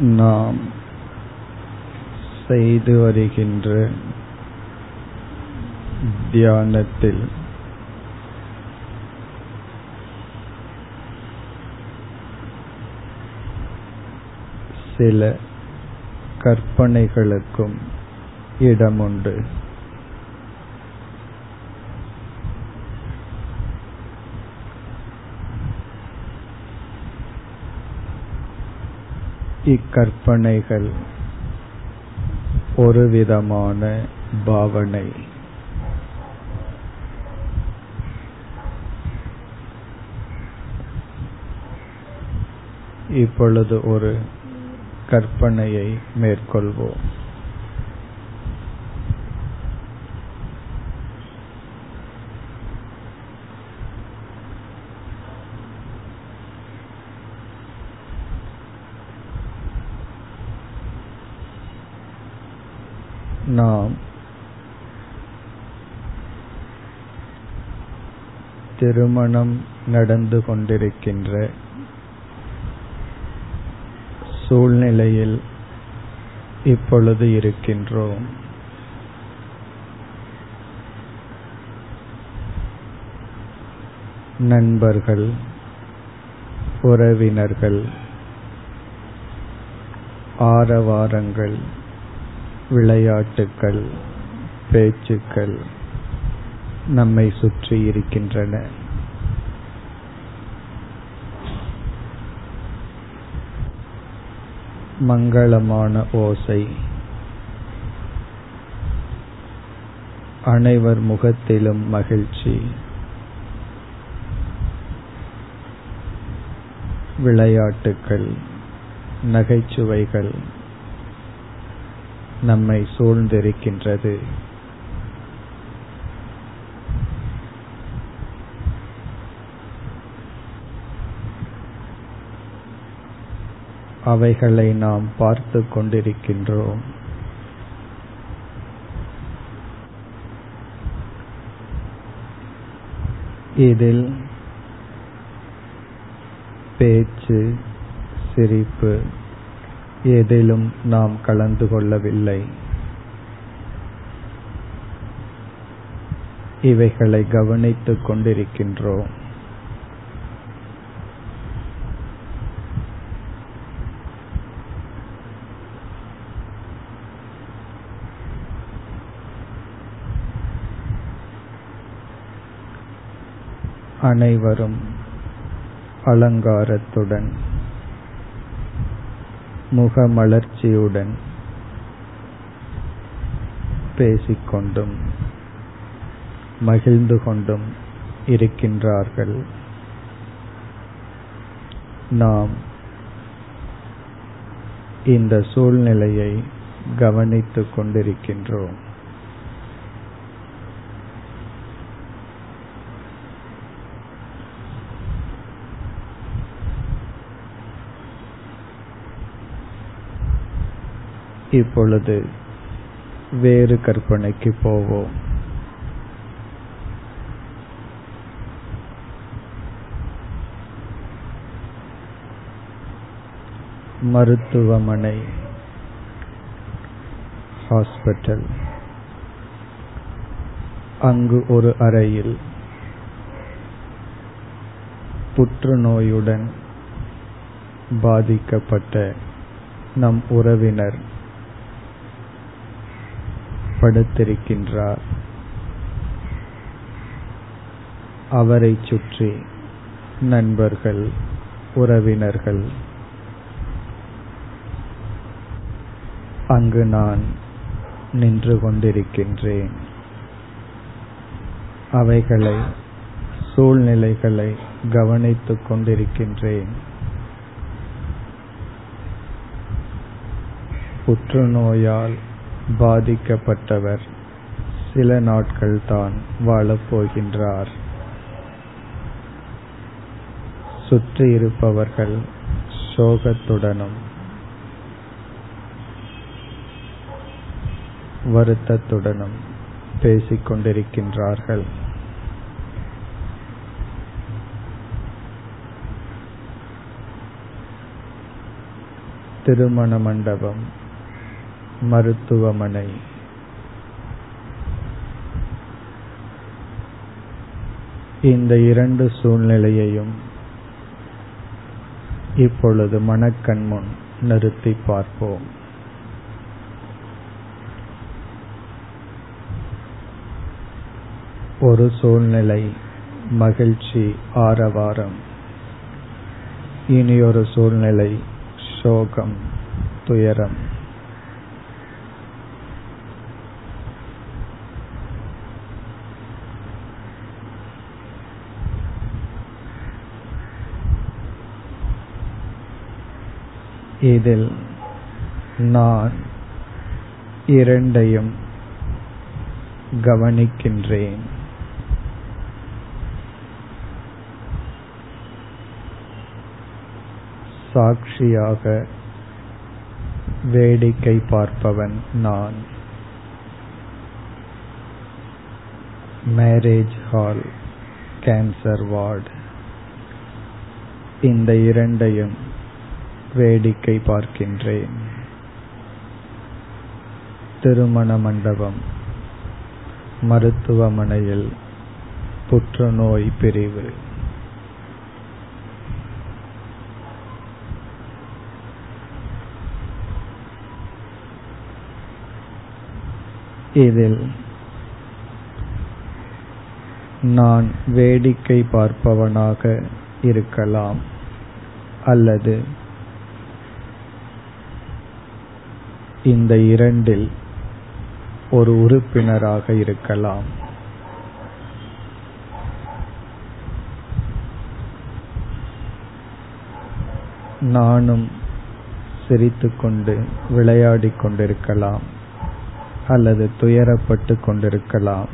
நாம் செய்து வருகின்ற தியானத்தில் சில கற்பனைகளுக்கும் இடமுண்டு. இக்கற்பனைகள் ஒரு விதமான பாவனை. இப்பொழுது ஒரு கற்பனையை மேற்கொள்வோம். நாம் திருமணம் நடந்து கொண்டிருக்கின்ற சூழ்நிலையில் இப்பொழுது இருக்கின்றோம். நண்பர்கள் உறவினர்கள் ஆரவாரங்கள் விளையாட்டுக்கள் பேச்சுக்கள் நம்மை சுற்றி இருக்கின்றன. மங்களமான ஓசை. அனைவர் முகத்திலும் மகிழ்ச்சி. விளையாட்டுக்கள் நகைச்சுவைகள் நம்மை சூழ்ந்திருக்கின்றது. அவைகளை நாம் பார்த்து கொண்டிருக்கின்றோம். இதில் பேச்சு சிரிப்பு எதிலும் நாம் கலந்து கொள்ளவில்லை. இவைகளை கவனித்துக் கொண்டிருக்கின்றோம். அனைவரும் அலங்காரத்துடன் முகமலர்ச்சியுடன் பேசிக்கொண்டும் மகிழ்ந்து கொண்டும் இருக்கின்றார்கள். நாம் இந்த சூழ்நிலையை கவனித்துக் கொண்டிருக்கின்றோம். இப்பொழுது வேறு கற்பனைக்கு போவோம். மருத்துவமனை ஹாஸ்பிட்டல். அங்கு ஒரு அறையில் புற்றுநோயுடன் பாதிக்கப்பட்ட நம் உறவினர் படுத்திருக்கின்றார். அவரை சுற்றி நண்பர்கள் உறவினர்கள். அங்கு நான் நின்று கொண்டிருக்கின்றேன். அவைகளை சூழ்நிலைகளை கவனித்துக் கொண்டிருக்கின்றேன். புற்றுநோயால் பாதிக்கப்பட்டவர் சில நாட்கள் தான் வாழப்போகின்றார். சுற்றி இருப்பவர்கள் சோகத்துடனும் வருத்தத்துடனும் பேசிக் கொண்டிருக்கின்றார்கள் திருமண மண்டபம் மருத்துவமனை. இந்த இரண்டு சூழ்நிலையையும் இப்பொழுது மனக்கண் முன் நிறுத்தி பார்ப்போம். ஒரு சூழ்நிலை மகிழ்ச்சி ஆரவாரம். இனியொரு சூழ்நிலை சோகம் துயரம். இதில் நான் இரண்டையும் கவனிக்கின்றேன். சாட்சியாக வேடிக்கை பார்ப்பவன் நான். மேரேஜ் ஹால் கேன்சர் வார்டு இந்த இரண்டையும் வேடிக்கை பார்க்கின்றேன். திருமண மண்டபம் மருத்துவமனையில் புற்றுநோய் பிரிவு. இதில் நான் வேடிக்கை பார்ப்பவனாக இருக்கலாம் அல்லது இந்த இரண்டில் ஒரு உறுப்பினராக இருக்கலாம். நானும் சிரித்துக்கொண்டு விளையாடிக் கொண்டிருக்கலாம். அல்லது துயரப்பட்டு கொண்டிருக்கலாம்.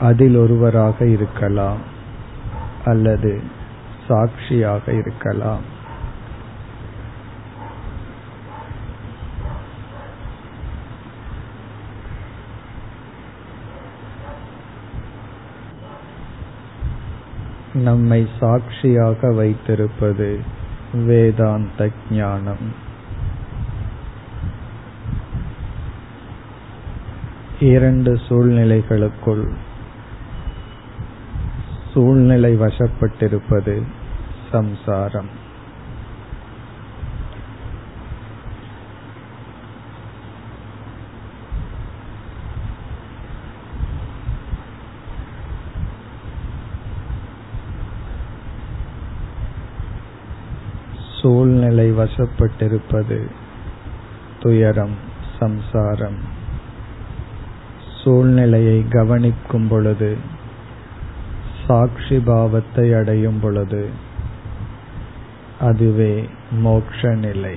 அதில் ஒருவராக இருக்கலாம். அல்லது சாட்சியாக இருக்கலாம். நம்மை சாட்சியாக வைத்திருப்பது வேதாந்த ஞானம். இரண்டு சூழ்நிலைகளுக்குள் சூழ்நிலை வசப்பட்டிருப்பது சம்சாரம். சூழ்நிலை வசப்பட்டிருப்பது. துயரம் சம்சாரம். சூழ்நிலையை கவனிக்கும் பொழுது சாட்சி பாவத்தை அடையும் பொழுது அதுவே மோக்ஷ நிலை